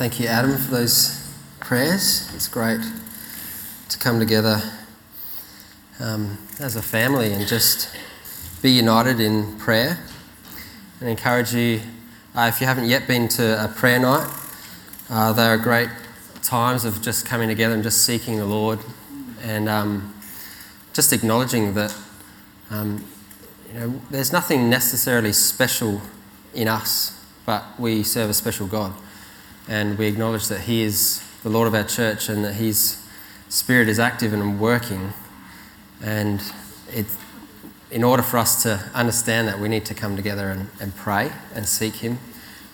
Thank you, Adam, for those prayers. It's great to come together um, as a family and just be united in prayer. And encourage you, uh, if you haven't yet been to a prayer night, uh, they are great times of just coming together and just seeking the Lord and um, just acknowledging that um, you know, there's nothing necessarily special in us, but we serve a special God and we acknowledge that He is the Lord of our church and that His Spirit is active and working. And it, in order for us to understand that, we need to come together and, and pray and seek Him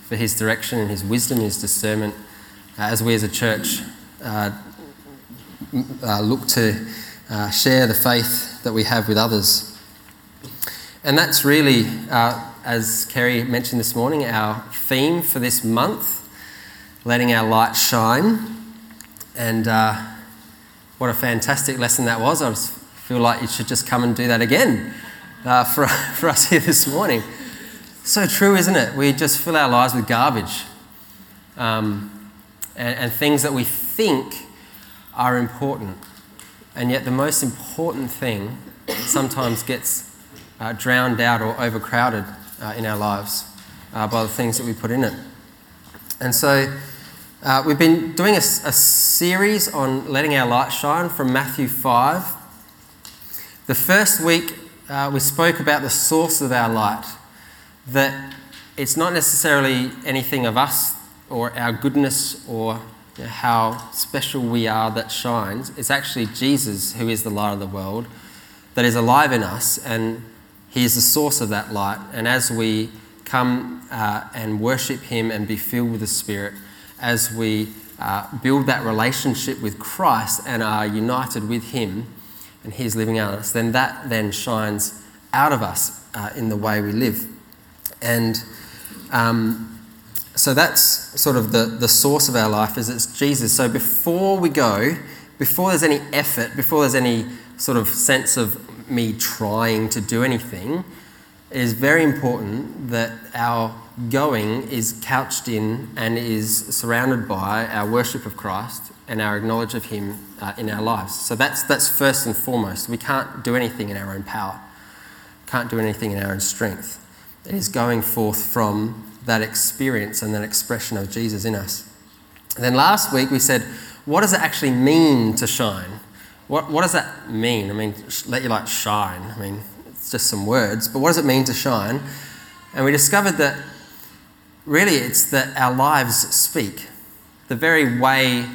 for His direction and His wisdom, His discernment, uh, as we as a church uh, uh, look to uh, share the faith that we have with others. And that's really, uh, as Kerry mentioned this morning, our theme for this month letting our light shine. And uh, what a fantastic lesson that was. I feel like you should just come and do that again uh, for, for us here this morning. So true, isn't it? We just fill our lives with garbage um, and, and things that we think are important. And yet, the most important thing sometimes gets uh, drowned out or overcrowded uh, in our lives uh, by the things that we put in it. And so, uh, we've been doing a, a, series on letting our light shine from Matthew 5. The first week, uh, we spoke about the source of our light, that it's not necessarily anything of us or our goodness or you know, how special we are that shines. It's actually Jesus who is the light of the world that is alive in us, and He is the source of that light. And as we come uh, and worship Him and be filled with the Spirit, as we uh, build that relationship with Christ and are united with Him and He's living out of us, then that then shines out of us uh, in the way we live. And um, so that's sort of the, the source of our life is it's Jesus. So before we go, before there's any effort, before there's any sort of sense of me trying to do anything, it is very important that our going is couched in and is surrounded by our worship of Christ and our acknowledge of Him uh, in our lives. So that's, that's first and foremost. We can't do anything in our own power, can't do anything in our own strength. It is going forth from that experience and that expression of Jesus in us. And then last week we said, what does it actually mean to shine? What, what does that mean? I mean, let your light shine. I mean, it's just some words, but what does it mean to shine? And we discovered that really it's that our lives speak. The very way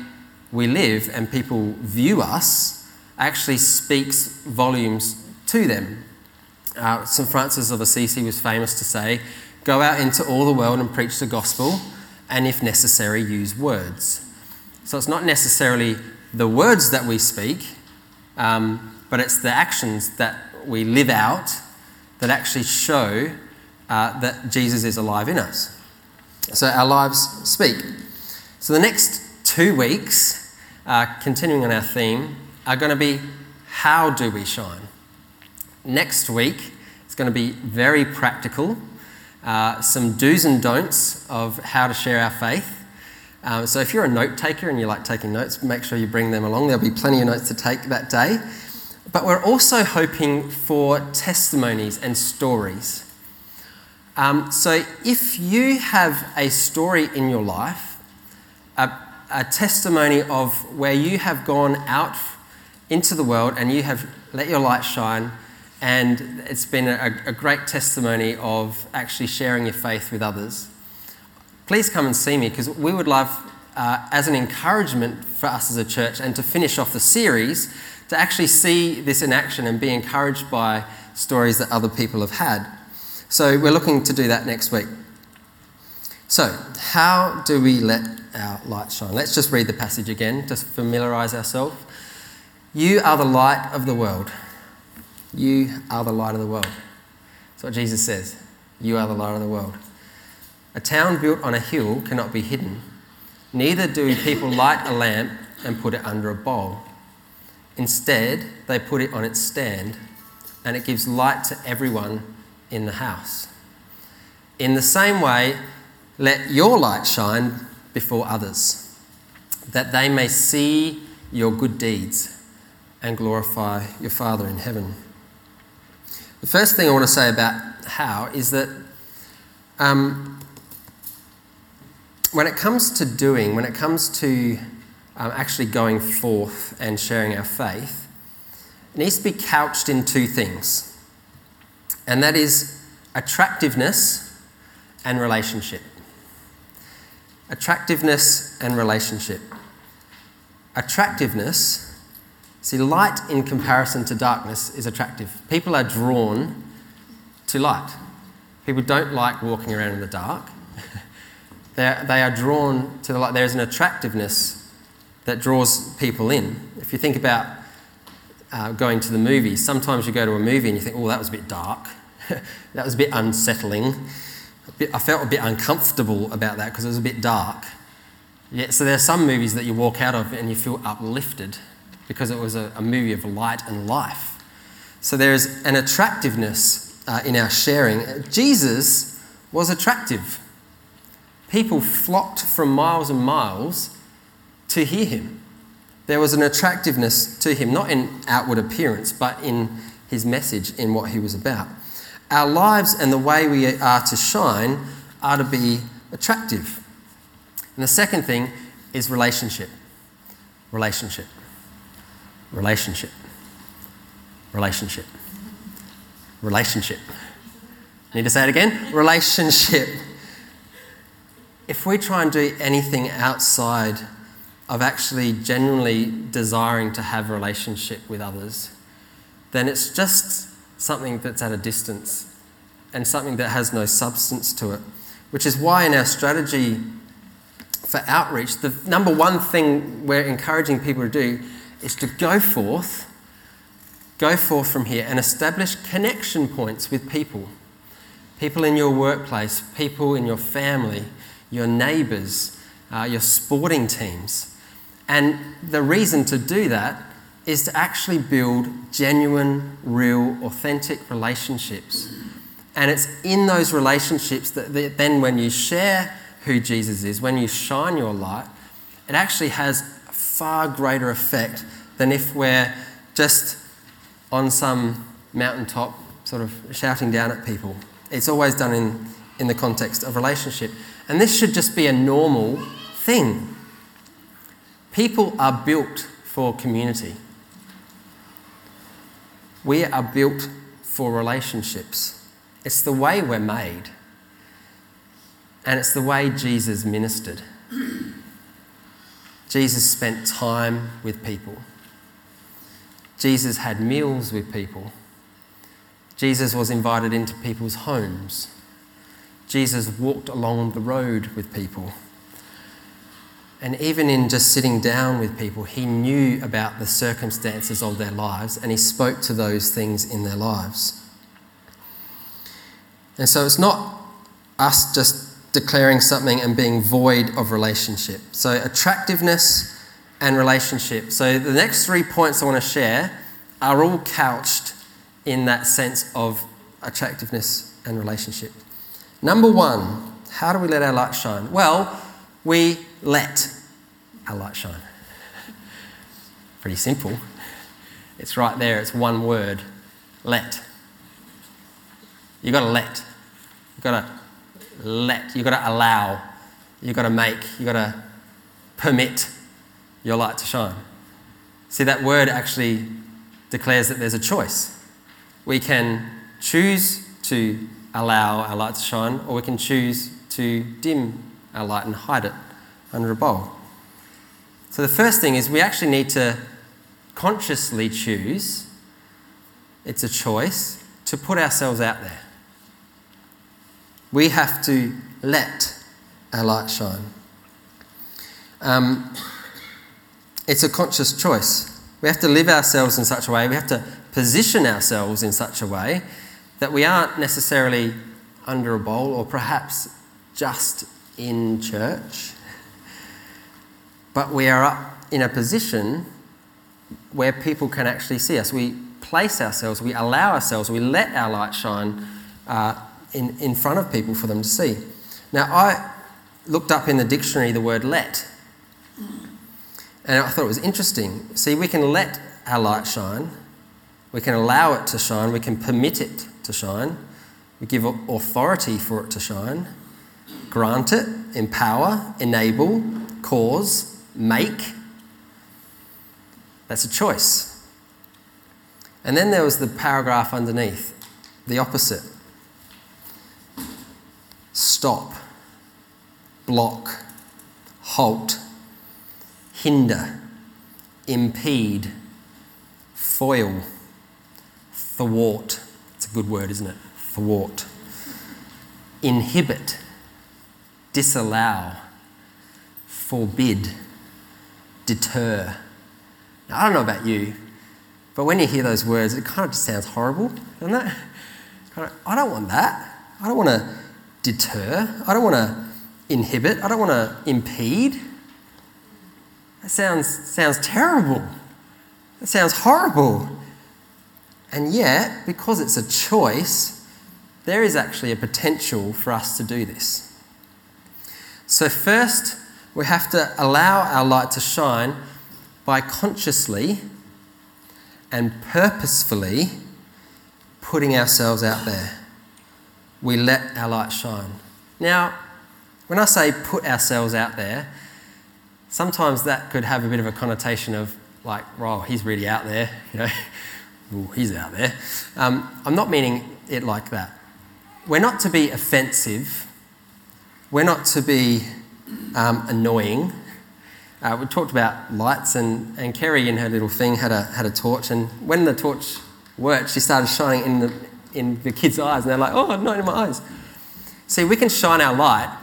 we live and people view us actually speaks volumes to them. Uh, St. Francis of Assisi was famous to say, Go out into all the world and preach the gospel, and if necessary, use words. So it's not necessarily the words that we speak, um, but it's the actions that we live out that actually show uh, that Jesus is alive in us. So our lives speak. So the next two weeks, uh, continuing on our theme, are going to be how do we shine? Next week, it's going to be very practical, uh, some do's and don'ts of how to share our faith. Um, so if you're a note taker and you like taking notes, make sure you bring them along. There'll be plenty of notes to take that day. But we're also hoping for testimonies and stories. Um, so, if you have a story in your life, a, a, testimony of where you have gone out into the world and you have let your light shine, and it's been a, a great testimony of actually sharing your faith with others, please come and see me because we would love, uh, as an encouragement for us as a church and to finish off the series, to actually see this in action and be encouraged by stories that other people have had. So we're looking to do that next week. So, how do we let our light shine? Let's just read the passage again, just familiarize ourselves. You are the light of the world. You are the light of the world. That's what Jesus says. You are the light of the world. A town built on a hill cannot be hidden. Neither do people light a lamp and put it under a bowl. Instead, they put it on its stand, and it gives light to everyone in the house. In the same way, let your light shine before others, that they may see your good deeds and glorify your Father in heaven. The first thing I want to say about how is that um, when it comes to doing, when it comes to um, actually going forth and sharing our faith, it needs to be couched in two things, and that is attractiveness and relationship. Attractiveness and relationship. Attractiveness, see, light in comparison to darkness is attractive. People are drawn to light. People don't like walking around in the dark. They are drawn to the light. There's an attractiveness that draws people in. If you think about uh, going to the movies, sometimes you go to a movie and you think, oh, that was a bit dark. that was a bit unsettling. A bit, I felt a bit uncomfortable about that because it was a bit dark. Yeah, so there are some movies that you walk out of and you feel uplifted because it was a, a movie of light and life. So there's an attractiveness uh, in our sharing. Jesus was attractive people flocked from miles and miles to hear him. There was an attractiveness to him, not in outward appearance, but in his message, in what he was about. Our lives and the way we are to shine are to be attractive. And the second thing is relationship. Relationship. Relationship. Relationship. Relationship. Need to say it again? Relationship if we try and do anything outside of actually genuinely desiring to have relationship with others, then it's just something that's at a distance and something that has no substance to it. Which is why, in our strategy for outreach, the number one thing we're encouraging people to do is to go forth, go forth from here and establish connection points with people. People in your workplace, people in your family, your neighbours, uh, your sporting teams. And the reason to do that is to actually build genuine, real, authentic relationships. And it's in those relationships that then, when you share who Jesus is, when you shine your light, it actually has a far greater effect than if we're just on some mountaintop sort of shouting down at people. It's always done in, in the context of relationship. And this should just be a normal thing. People are built for community. We are built for relationships. It's the way we're made. And it's the way Jesus ministered. Jesus spent time with people. Jesus had meals with people. Jesus was invited into people's homes. Jesus walked along the road with people. And even in just sitting down with people, he knew about the circumstances of their lives and he spoke to those things in their lives. And so it's not us just declaring something and being void of relationship. So, attractiveness and relationship. So, the next three points I want to share are all couched in that sense of attractiveness and relationship. Number one, how do we let our light shine? Well, we let our light shine. Pretty simple. It's right there, it's one word let. You've got to let. You've got to let. You've got to allow. You've got to make. You've got to permit your light to shine. See, that word actually declares that there's a choice. We can choose to allow our light to shine, or we can choose to dim our light and hide it under a bowl. So the first thing is we actually need to consciously choose, it's a choice, to put ourselves out there. We have to let our light shine. Um, it's a conscious choice. We have to live ourselves in such a way, we have to position ourselves in such a way that we aren't necessarily under a bowl or perhaps just in church, but we are up in a position where people can actually see us. We place ourselves, we allow ourselves, we let our light shine uh, in, in front of people for them to see. Now, I, looked up in the dictionary the word let. And I thought it was interesting. See, we can let our light shine, we can allow it to shine, we can permit it to shine, we give authority for it to shine, grant it, empower, enable, cause, make. That's a choice. And then there was the paragraph underneath, the opposite stop, block, halt, hinder, impede, foil, thwart. It's a good word, isn't it? Thwart. Inhibit, disallow, forbid, deter. Now, I don't know about you, but when you hear those words, it kind of just sounds horrible, doesn't it? I don't want that. I don't want to deter. I don't want to inhibit. I don't want to impede. That sounds, sounds terrible. That sounds horrible. And yet, because it's a choice, there is actually a potential for us to do this. So, first, we have to allow our light to shine by consciously and purposefully putting ourselves out there. We let our light shine. Now, when I say put ourselves out there, sometimes that could have a bit of a connotation of like, well, he's really out there, you know, Ooh, he's out there. Um, I'm not meaning it like that. We're not to be offensive. We're not to be um, annoying. Uh, we talked about lights, and, and Kerry in her little thing had a, had a torch, and when the torch worked, she started shining in the, in the kids' eyes, and they're like, oh, not in my eyes. See, we can shine our light.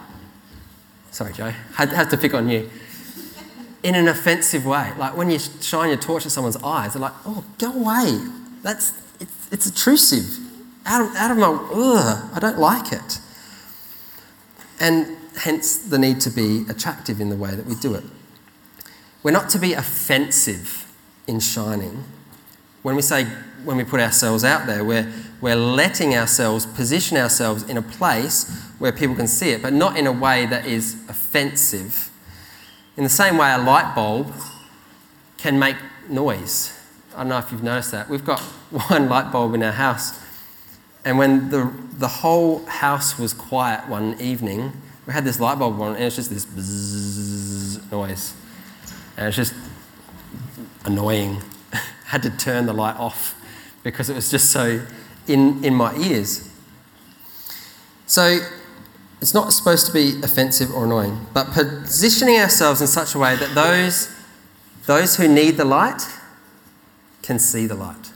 Sorry, Joe, I had to pick on you in an offensive way. Like when you shine your torch at someone's eyes, they're like, oh, go away. That's, it's, it's intrusive. Out of, out of my, ugh, I don't like it. And hence the need to be attractive in the way that we do it. We're not to be offensive in shining. When we say, when we put ourselves out there, we're, we're letting ourselves position ourselves in a place where people can see it, but not in a way that is offensive in the same way, a light bulb can make noise. I don't know if you've noticed that. We've got one light bulb in our house, and when the, the whole house was quiet one evening, we had this light bulb on, and it's just this bzzz noise. And it's just annoying. had to turn the light off because it was just so in, in my ears. So it's not supposed to be offensive or annoying, but positioning ourselves in such a way that those, those who need the light can see the light.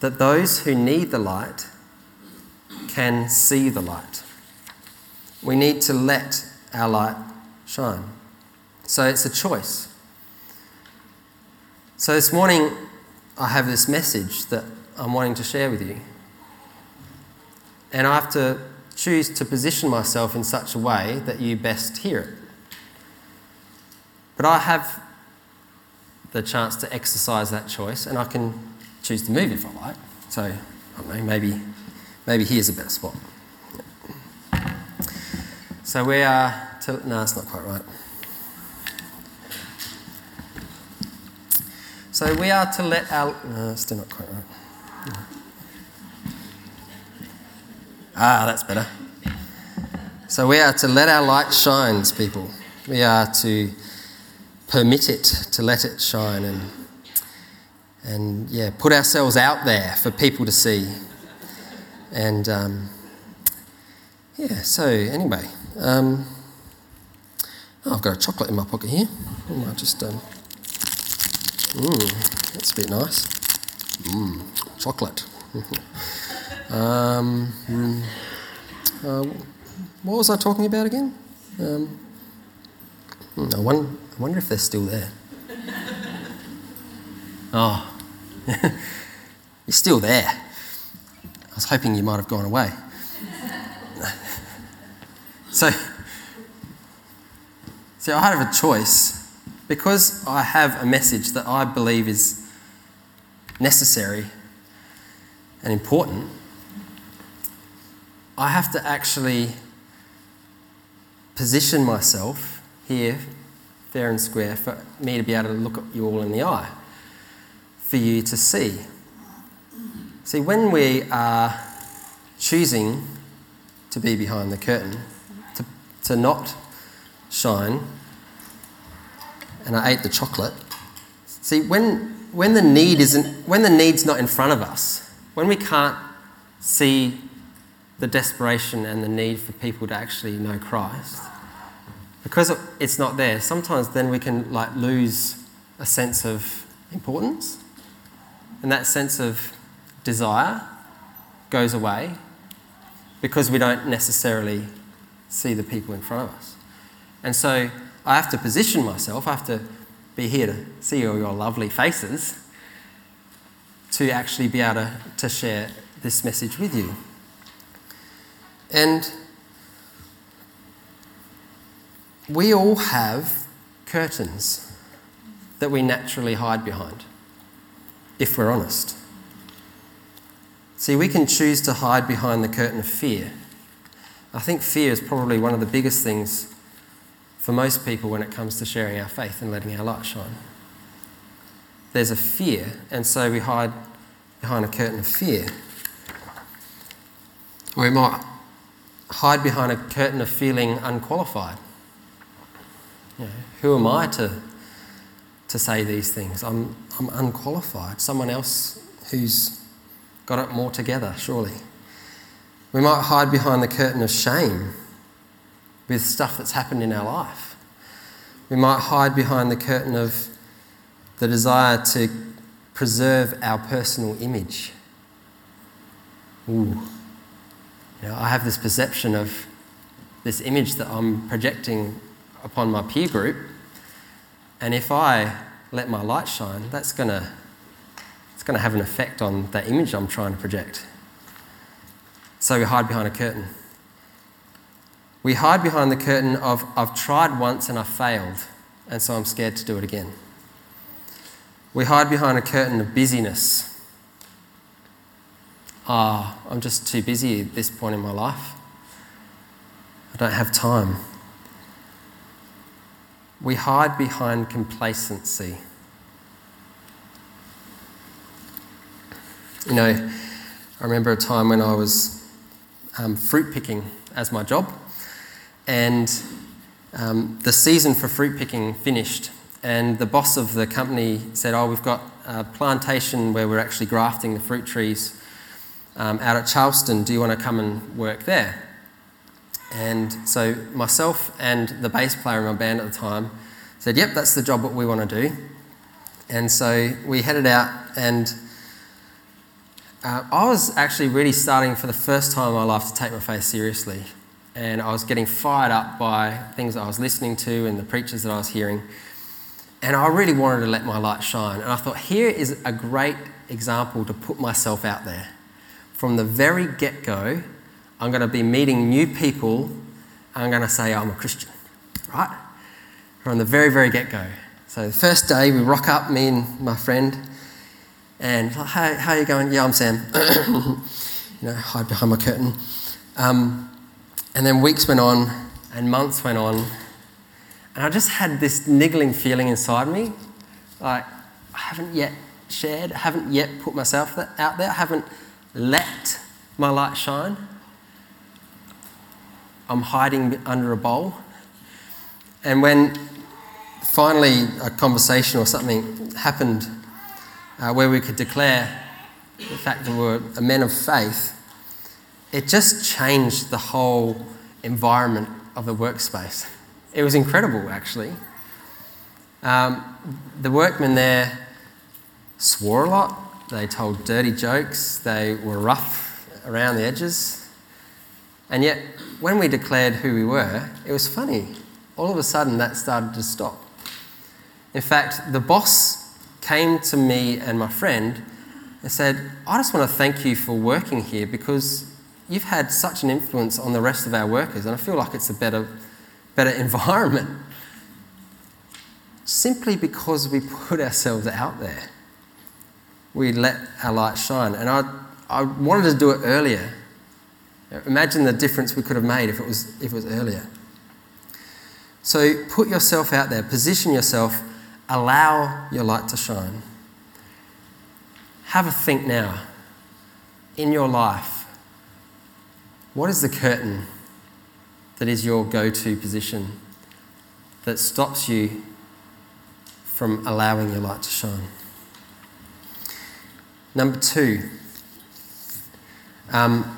That those who need the light can see the light. We need to let our light shine. So it's a choice. So this morning, I have this message that I'm wanting to share with you. And I have to choose to position myself in such a way that you best hear it. But I have the chance to exercise that choice, and I can choose to move if I like. So, I don't know, maybe, maybe here's a better spot. So we are to, no, it's not quite right. So we are to let our, no, still not quite right. Ah, that's better. So we are to let our light shine, people. We are to permit it, to let it shine, and and yeah, put ourselves out there for people to see. And um, yeah, so anyway, um, oh, I've got a chocolate in my pocket here. I might just um, mm, that's a bit nice. Mmm, chocolate. Um, mm, uh, what was I talking about again? Um, hmm, I, I wonder if they're still there. Oh, you're still there. I was hoping you might have gone away. So, see, I have a choice because I have a message that I believe is necessary and important. I have to actually position myself here, fair and square, for me to be able to look at you all in the eye, for you to see. See, when we are choosing to be behind the curtain, to not shine, and I ate the chocolate. See, when, when the need isn't, when the need's not in front of us, when we can't see the desperation and the need for people to actually know Christ, because it's not there, sometimes then we can like lose a sense of importance, and that sense of desire goes away because we don't necessarily see the people in front of us. And so I have to position myself, I have to be here to see all your lovely faces to actually be able to, to share this message with you. And we all have curtains that we naturally hide behind, if we're honest. See, we can choose to hide behind the curtain of fear. I think fear is probably one of the biggest things for most people when it comes to sharing our faith and letting our light shine. There's a fear, and so we hide behind a curtain of fear. Or we might hide behind a curtain of feeling unqualified. You know, who am I to, to say these things? I'm, I'm unqualified. Someone else who's got it more together, surely. We might hide behind the curtain of shame with stuff that's happened in our life. We might hide behind the curtain of the desire to preserve our personal image. Ooh. You know, I have this perception of this image that I'm projecting upon my peer group, and if I let my light shine, that's going to it's going to have an effect on that image I'm trying to project. So we hide behind a curtain. We hide behind the curtain of, I've tried once and I failed, and so I'm scared to do it again. We hide behind a curtain of busyness. Ah, oh, I'm just too busy at this point in my life. I don't have time. We hide behind complacency. You know, I remember a time when I was um, fruit picking as my job, and um, the season for fruit picking finished, and the boss of the company said, "Oh, we've got a plantation where we're actually grafting the fruit trees um, out at Charleston. Do you want to come and work there?" And so myself and the bass player in my band at the time said, "Yep, that's the job that we want to do." And so we headed out and uh, I was actually really starting for the first time in my life to take my faith seriously. And I was getting fired up by things I was listening to and the preachers that I was hearing. And I really wanted to let my light shine. And I thought, here is a great example to put myself out there. From the very get go, I'm going to be meeting new people. I'm going to say I'm a Christian, right? From the very, very get go. So the first day, we rock up, me and my friend, and how, how are you going? Yeah, I'm Sam. you know, hide behind my curtain. Um, and then weeks went on and months went on. And I just had this niggling feeling inside me like, I haven't yet shared, I haven't yet put myself out there, I haven't let my light shine. I'm hiding under a bowl. And when finally a conversation or something happened uh, where we could declare the fact that we're a men of faith, it just changed the whole environment of the workspace. It was incredible, actually. Um, the workmen there swore a lot, they told dirty jokes, they were rough around the edges. And yet, when we declared who we were, it was funny. All of a sudden, that started to stop. In fact, the boss came to me and my friend and said, I just want to thank you for working here because you've had such an influence on the rest of our workers, and I feel like it's a better, better environment. Simply because we put ourselves out there, we let our light shine. And I, I wanted to do it earlier. Imagine the difference we could have made if it was, if it was earlier. So put yourself out there, position yourself, allow your light to shine. Have a think now in your life. What is the curtain that is your go to position that stops you from allowing your light to shine? Number two, um,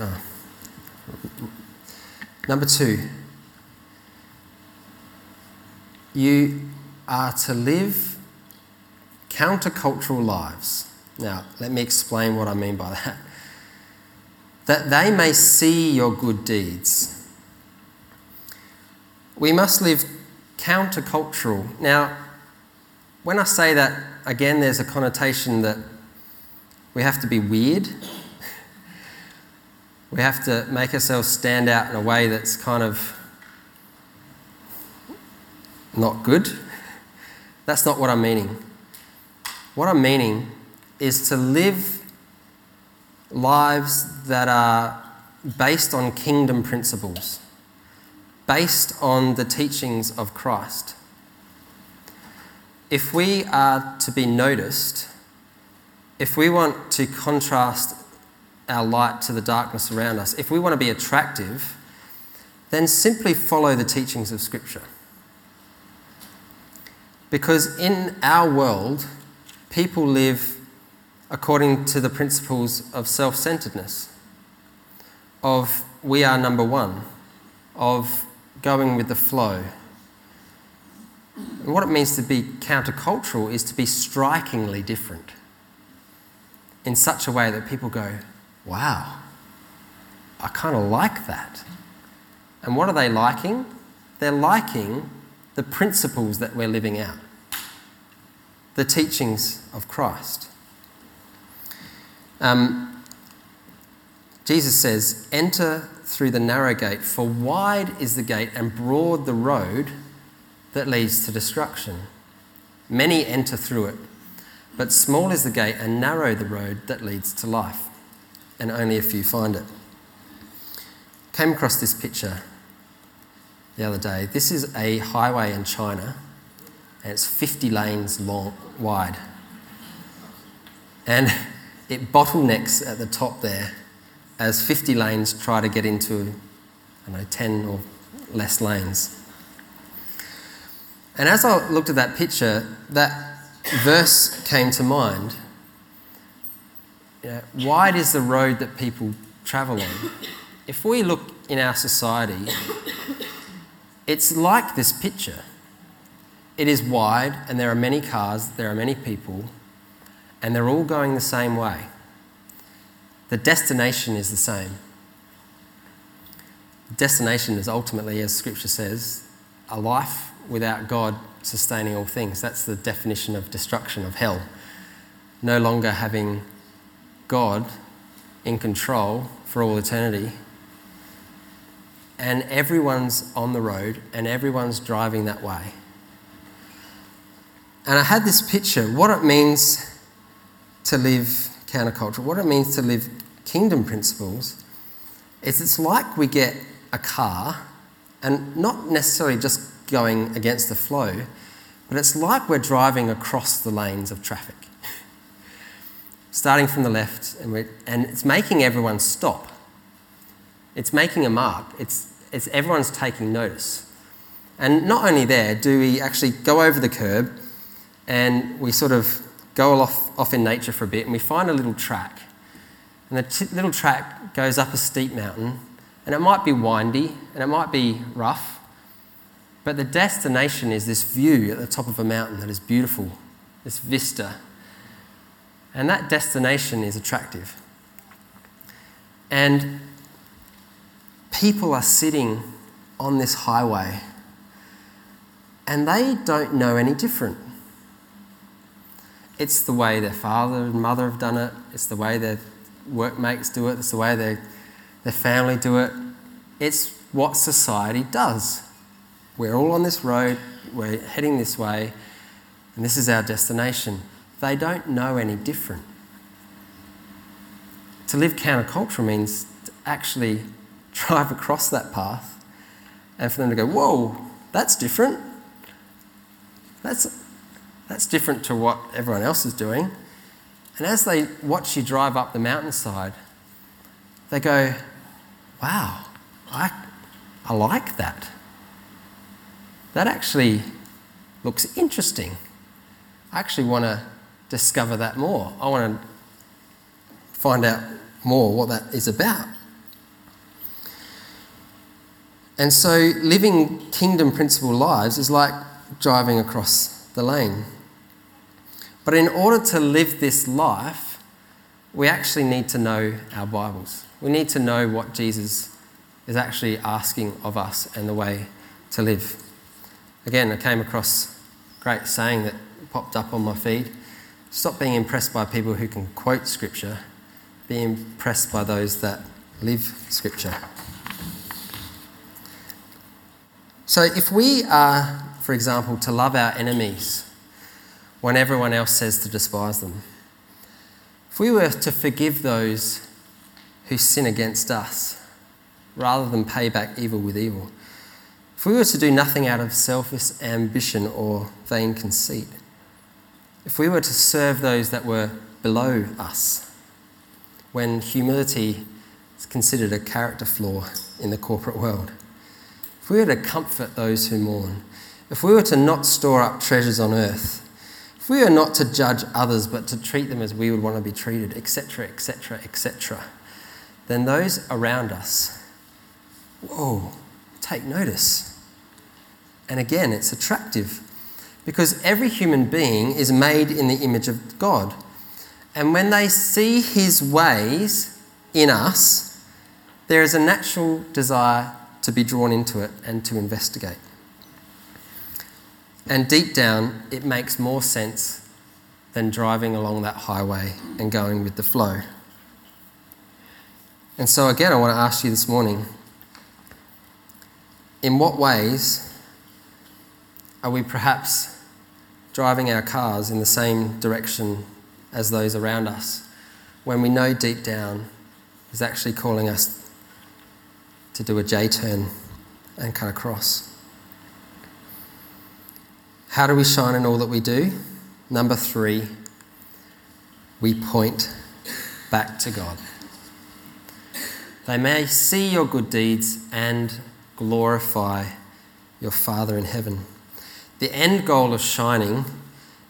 oh. number two, you are to live countercultural lives. Now, let me explain what I mean by that. That they may see your good deeds. We must live countercultural. Now, when I say that, again, there's a connotation that we have to be weird. We have to make ourselves stand out in a way that's kind of not good. That's not what I'm meaning. What I'm meaning is to live lives that are based on kingdom principles, based on the teachings of Christ. If we are to be noticed, if we want to contrast our light to the darkness around us, if we want to be attractive, then simply follow the teachings of Scripture. Because in our world, people live according to the principles of self centeredness, of we are number one, of going with the flow. And what it means to be countercultural is to be strikingly different in such a way that people go, wow, I kind of like that. And what are they liking? They're liking the principles that we're living out, the teachings of Christ. Um, Jesus says, Enter through the narrow gate, for wide is the gate and broad the road that leads to destruction. Many enter through it, but small is the gate and narrow the road that leads to life, and only a few find it. Came across this picture the other day. This is a highway in China, and it's 50 lanes long, wide. And it bottlenecks at the top there as 50 lanes try to get into, I know, 10 or less lanes. And as I looked at that picture, that verse came to mind. You know, wide is the road that people travel on. If we look in our society, it's like this picture. It is wide, and there are many cars, there are many people, and they're all going the same way. The destination is the same. Destination is ultimately, as Scripture says, a life without God sustaining all things. That's the definition of destruction, of hell. No longer having God in control for all eternity, and everyone's on the road and everyone's driving that way. And I had this picture what it means to live counterculture, what it means to live kingdom principles is it's like we get a car and not necessarily just going against the flow, but it's like we're driving across the lanes of traffic. Starting from the left, and, and it's making everyone stop. It's making a mark. It's it's everyone's taking notice. And not only there, do we actually go over the curb and we sort of go off, off in nature for a bit and we find a little track. And the t- little track goes up a steep mountain and it might be windy and it might be rough, but the destination is this view at the top of a mountain that is beautiful, this vista. And that destination is attractive. And people are sitting on this highway and they don't know any different. It's the way their father and mother have done it, it's the way their workmates do it, it's the way their, their family do it. It's what society does. We're all on this road, we're heading this way, and this is our destination. They don't know any different. To live countercultural means to actually drive across that path and for them to go, whoa, that's different. That's, that's different to what everyone else is doing. And as they watch you drive up the mountainside, they go, wow, I, I like that. That actually looks interesting. I actually want to discover that more. I want to find out more what that is about. And so, living kingdom principle lives is like driving across the lane. But in order to live this life, we actually need to know our Bibles. We need to know what Jesus is actually asking of us and the way to live. Again, I came across a great saying that popped up on my feed. Stop being impressed by people who can quote scripture, be impressed by those that live scripture. So, if we are, for example, to love our enemies when everyone else says to despise them, if we were to forgive those who sin against us rather than pay back evil with evil, if we were to do nothing out of selfish ambition or vain conceit, if we were to serve those that were below us, when humility is considered a character flaw in the corporate world, if we were to comfort those who mourn, if we were to not store up treasures on earth, if we were not to judge others but to treat them as we would want to be treated, etc., etc., etc., then those around us, whoa, take notice. And again, it's attractive because every human being is made in the image of God. And when they see his ways in us, there is a natural desire to be drawn into it and to investigate. And deep down, it makes more sense than driving along that highway and going with the flow. And so, again, I want to ask you this morning in what ways are we perhaps driving our cars in the same direction as those around us when we know deep down is actually calling us to do a J turn and cut across. How do we shine in all that we do? Number three, we point back to God. They may see your good deeds and glorify your Father in heaven. The end goal of shining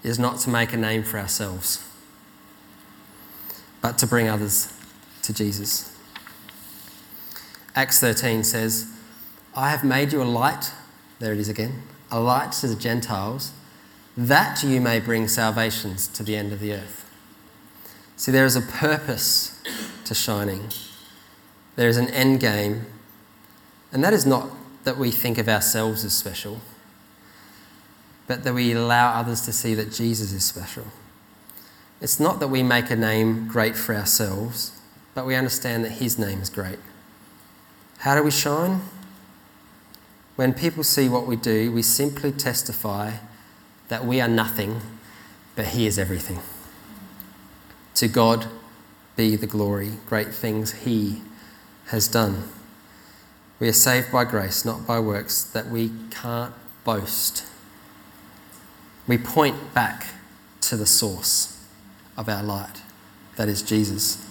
is not to make a name for ourselves, but to bring others to Jesus. Acts 13 says, I have made you a light, there it is again, a light to the Gentiles, that you may bring salvations to the end of the earth. See, there is a purpose to shining, there is an end game, and that is not that we think of ourselves as special, but that we allow others to see that Jesus is special. It's not that we make a name great for ourselves, but we understand that His name is great. How do we shine? When people see what we do, we simply testify that we are nothing, but He is everything. To God be the glory, great things He has done. We are saved by grace, not by works, that we can't boast. We point back to the source of our light, that is Jesus.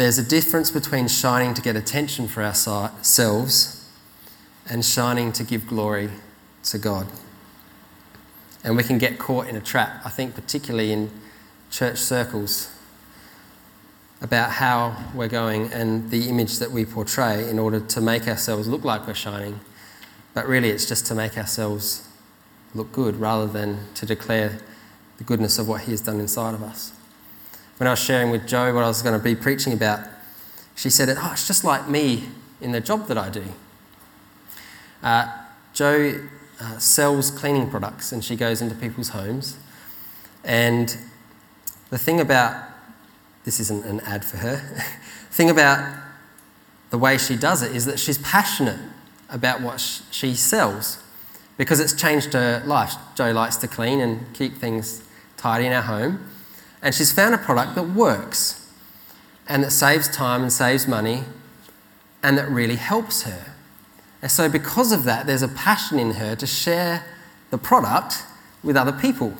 There's a difference between shining to get attention for ourselves and shining to give glory to God. And we can get caught in a trap, I think, particularly in church circles, about how we're going and the image that we portray in order to make ourselves look like we're shining. But really, it's just to make ourselves look good rather than to declare the goodness of what He has done inside of us when I was sharing with Joe what I was going to be preaching about, she said, Oh, it's just like me in the job that I do. Uh, Joe uh, sells cleaning products and she goes into people's homes. And the thing about this isn't an ad for her, the thing about the way she does it is that she's passionate about what she sells because it's changed her life. Joe likes to clean and keep things tidy in our home. And she's found a product that works and that saves time and saves money and that really helps her. And so, because of that, there's a passion in her to share the product with other people.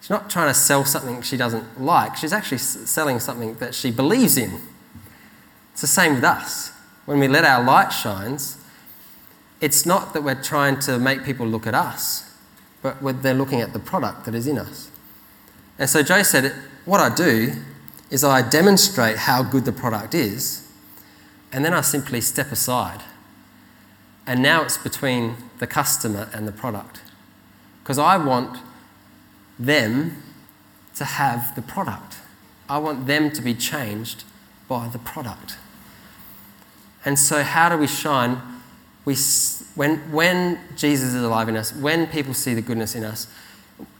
She's not trying to sell something she doesn't like, she's actually selling something that she believes in. It's the same with us. When we let our light shine, it's not that we're trying to make people look at us, but they're looking at the product that is in us. And so Joe said, What I do is I demonstrate how good the product is, and then I simply step aside. And now it's between the customer and the product. Because I want them to have the product. I want them to be changed by the product. And so, how do we shine? We, when, when Jesus is alive in us, when people see the goodness in us,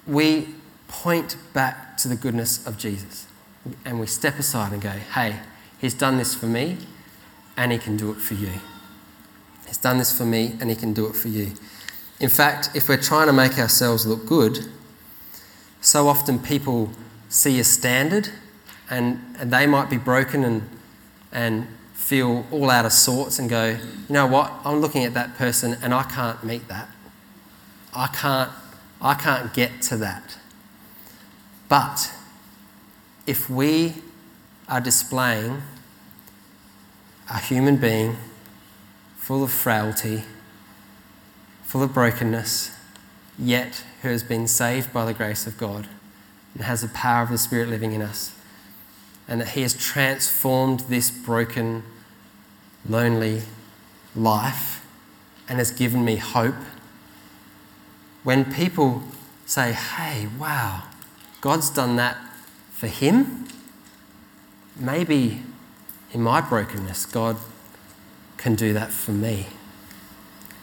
we point back to the goodness of Jesus. And we step aside and go, hey, he's done this for me, and he can do it for you. He's done this for me, and he can do it for you. In fact, if we're trying to make ourselves look good, so often people see a standard and, and they might be broken and, and feel all out of sorts and go, you know what, I'm looking at that person and I can't meet that. I can't, I can't get to that. But if we are displaying a human being full of frailty, full of brokenness, yet who has been saved by the grace of God and has the power of the Spirit living in us, and that He has transformed this broken, lonely life and has given me hope. When people say, hey, wow, God's done that for him, maybe in my brokenness, God can do that for me.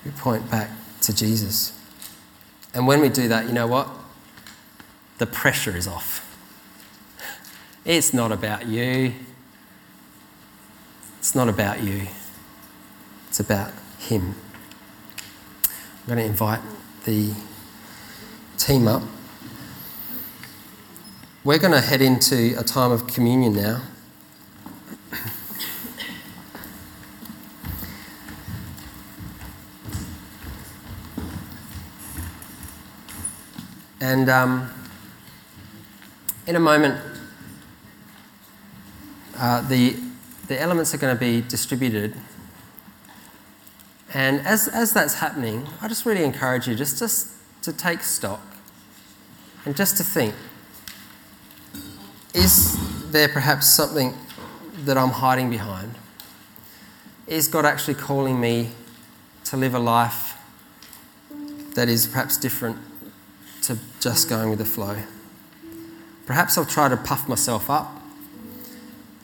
We point back to Jesus. And when we do that, you know what? The pressure is off. It's not about you. It's not about you. It's about Him. I'm going to invite the team up. We're going to head into a time of communion now. And um, in a moment, uh, the, the elements are going to be distributed. And as, as that's happening, I just really encourage you just, just to take stock and just to think is there perhaps something that I'm hiding behind? Is God actually calling me to live a life that is perhaps different to just going with the flow. Perhaps I'll try to puff myself up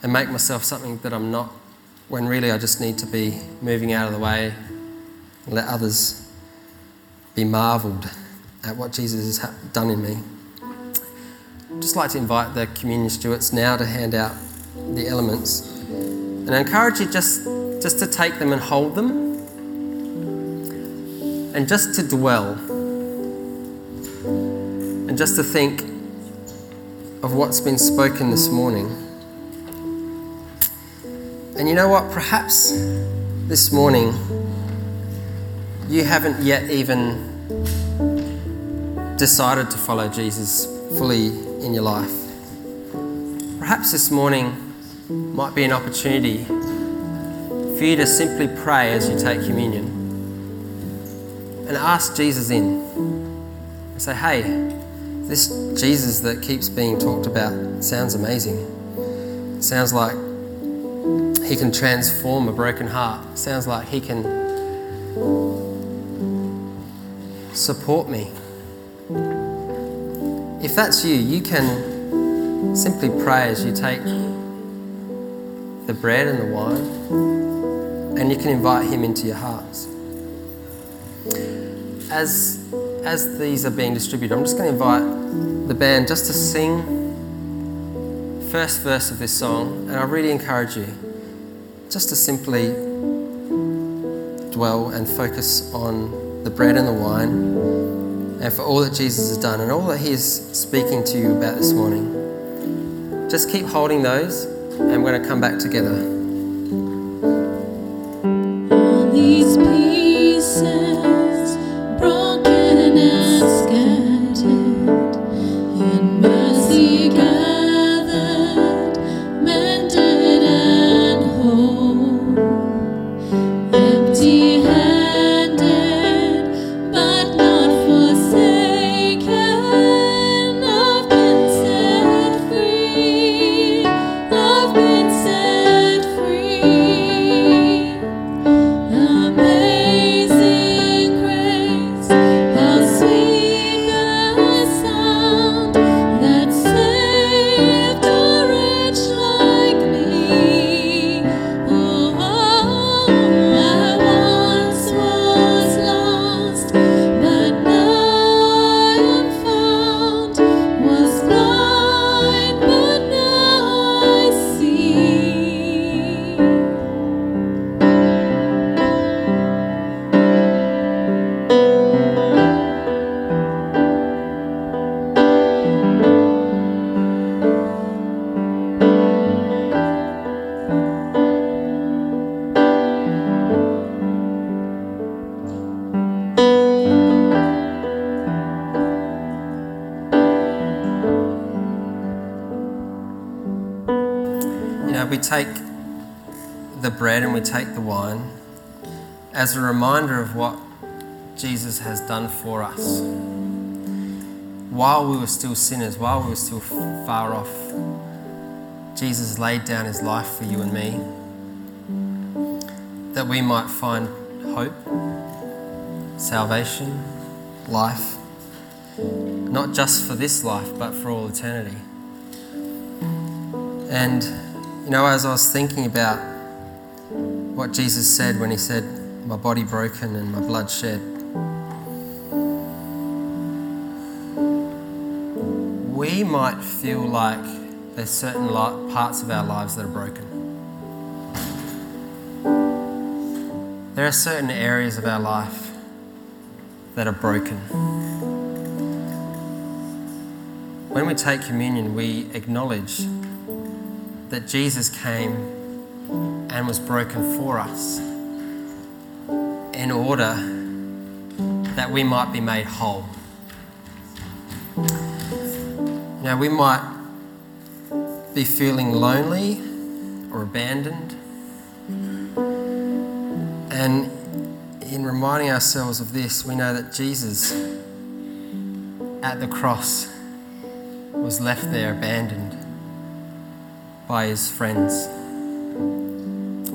and make myself something that I'm not, when really I just need to be moving out of the way and let others be marveled at what Jesus has done in me. I'd just like to invite the communion stewards now to hand out the elements. And I encourage you just, just to take them and hold them and just to dwell and just to think of what's been spoken this morning. And you know what? Perhaps this morning you haven't yet even decided to follow Jesus fully in your life. Perhaps this morning might be an opportunity for you to simply pray as you take communion and ask Jesus in. And say, hey, this Jesus that keeps being talked about sounds amazing. sounds like he can transform a broken heart. sounds like he can support me. If that's you, you can simply pray as you take the bread and the wine, and you can invite him into your hearts. As as these are being distributed, I'm just going to invite the band just to sing the first verse of this song, and I really encourage you just to simply dwell and focus on the bread and the wine, and for all that Jesus has done and all that He is speaking to you about this morning. Just keep holding those, and we're going to come back together. Take the bread and we take the wine as a reminder of what Jesus has done for us. While we were still sinners, while we were still far off, Jesus laid down his life for you and me that we might find hope, salvation, life, not just for this life, but for all eternity. And, you know, as I was thinking about what Jesus said when he said, My body broken and my blood shed, we might feel like there's certain parts of our lives that are broken. There are certain areas of our life that are broken. When we take communion, we acknowledge that Jesus came and was broken for us in order that we might be made whole. Now, we might be feeling lonely or abandoned. And in reminding ourselves of this, we know that Jesus at the cross was left there abandoned by his friends,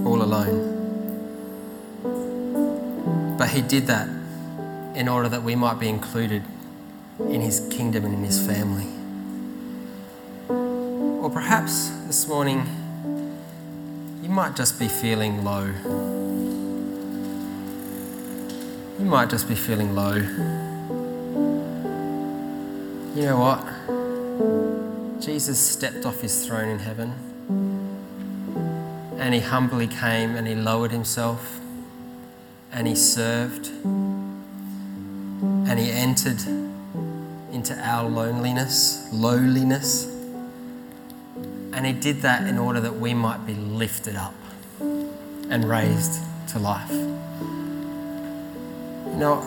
all alone. But he did that in order that we might be included in his kingdom and in his family. Or perhaps this morning you might just be feeling low. You might just be feeling low. You know what? Jesus stepped off his throne in heaven and he humbly came and he lowered himself and he served and he entered into our loneliness, lowliness. And he did that in order that we might be lifted up and raised to life. You know,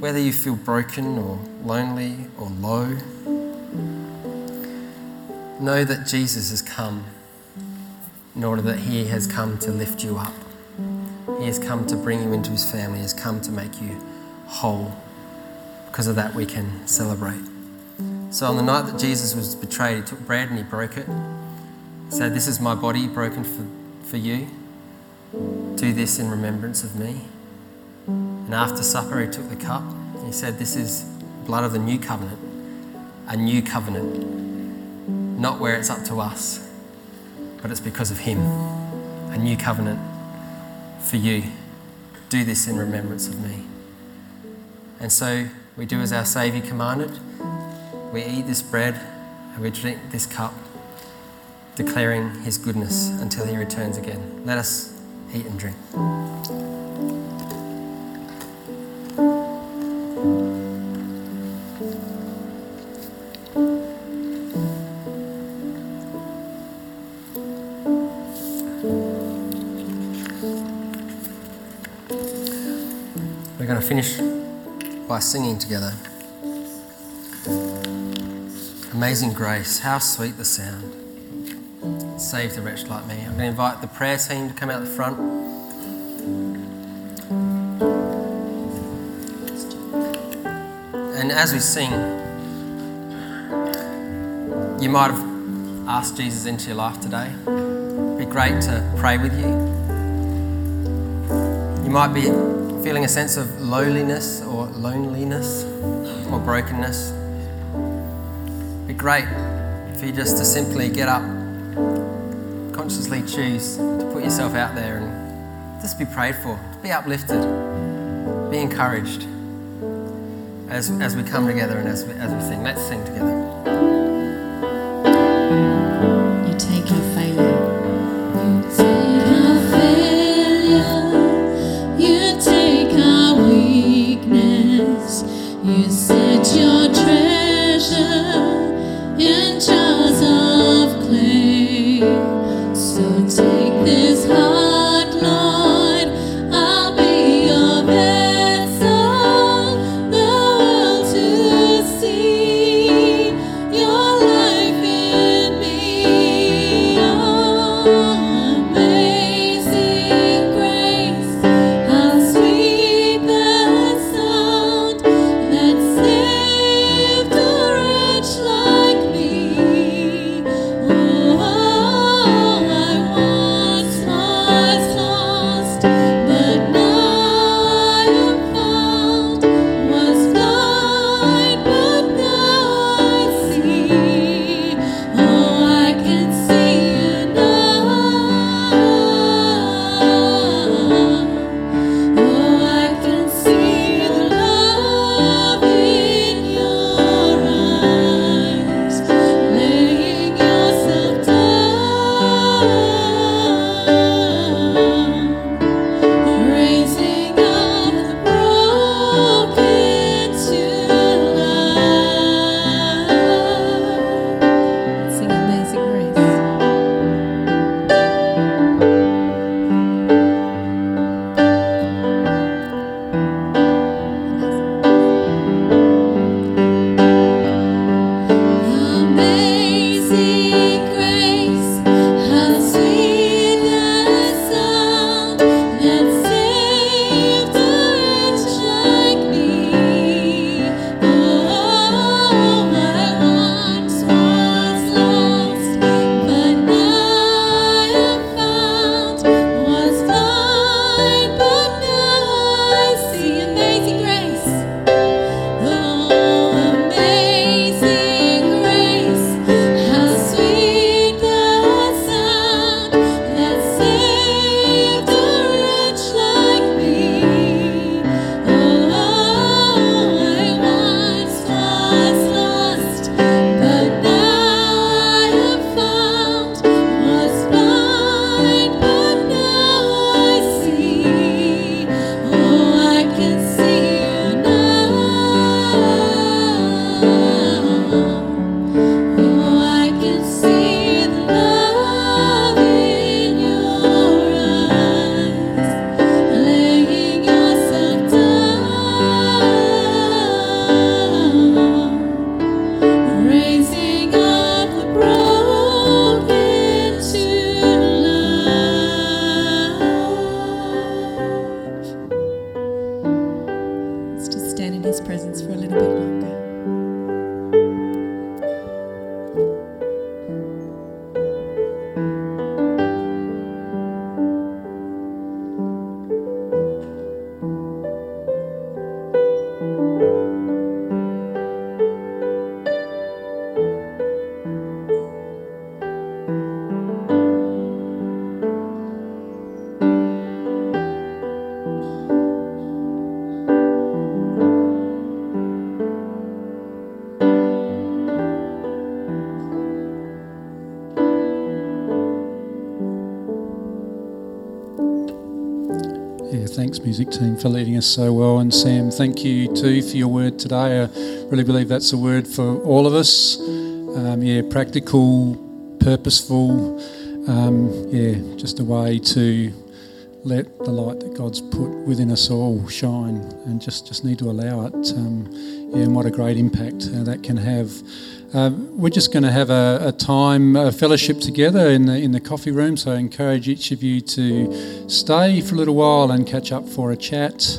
whether you feel broken or lonely or low, know that Jesus has come in order that he has come to lift you up. He has come to bring you into his family, he has come to make you whole. Because of that, we can celebrate. So, on the night that Jesus was betrayed, he took bread and he broke it. He said, This is my body broken for, for you. Do this in remembrance of me. And after supper, he took the cup and he said, This is blood of the new covenant, a new covenant, not where it's up to us, but it's because of him, a new covenant for you. Do this in remembrance of me. And so we do as our Saviour commanded. We eat this bread and we drink this cup, declaring his goodness until he returns again. Let us eat and drink. Finish by singing together. Amazing grace, how sweet the sound. Save the wretch like me. I'm going to invite the prayer team to come out the front. And as we sing, you might have asked Jesus into your life today. It'd be great to pray with you. You might be feeling a sense of lowliness or loneliness or brokenness. It'd be great for you just to simply get up, consciously choose to put yourself out there and just be prayed for, be uplifted, be encouraged as, as we come together and as we, as we sing. Let's sing together. Music team, for leading us so well. And Sam, thank you too for your word today. I really believe that's a word for all of us. Um, yeah, practical, purposeful. Um, yeah, just a way to let the light that God's put within us all shine, and just just need to allow it. Um, yeah, and what a great impact uh, that can have. Uh, we're just going to have a, a time, a fellowship together in the in the coffee room. So I encourage each of you to stay for a little while and catch up for a chat.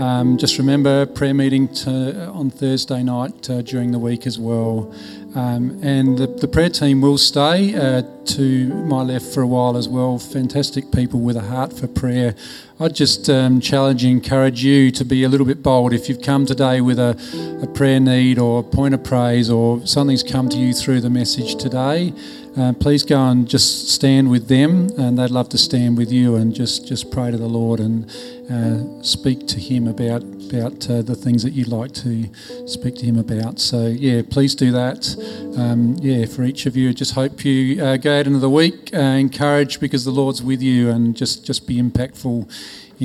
Um, just remember prayer meeting to, on Thursday night uh, during the week as well. Um, and the, the, prayer team will stay uh, to my left for a while as well. Fantastic people with a heart for prayer. I'd just um, challenge and encourage you to be a little bit bold. If you've come today with a, a prayer need or a point of praise or something's come to you through the message today, uh, please go and just stand with them, and they'd love to stand with you and just, just pray to the Lord and uh, speak to Him about about uh, the things that you'd like to speak to Him about. So yeah, please do that. Um, yeah, for each of you, just hope you uh, go out into the week uh, encouraged because the Lord's with you, and just just be impactful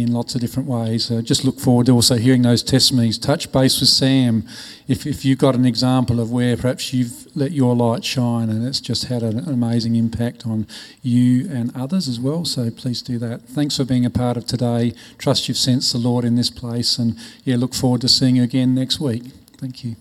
in lots of different ways. Uh, just look forward to also hearing those testimonies. Touch base with Sam if, if you've got an example of where perhaps you've let your light shine and it's just had an amazing impact on you and others as well. So please do that. Thanks for being a part of today. Trust you've sensed the Lord in this place and yeah, look forward to seeing you again next week. Thank you.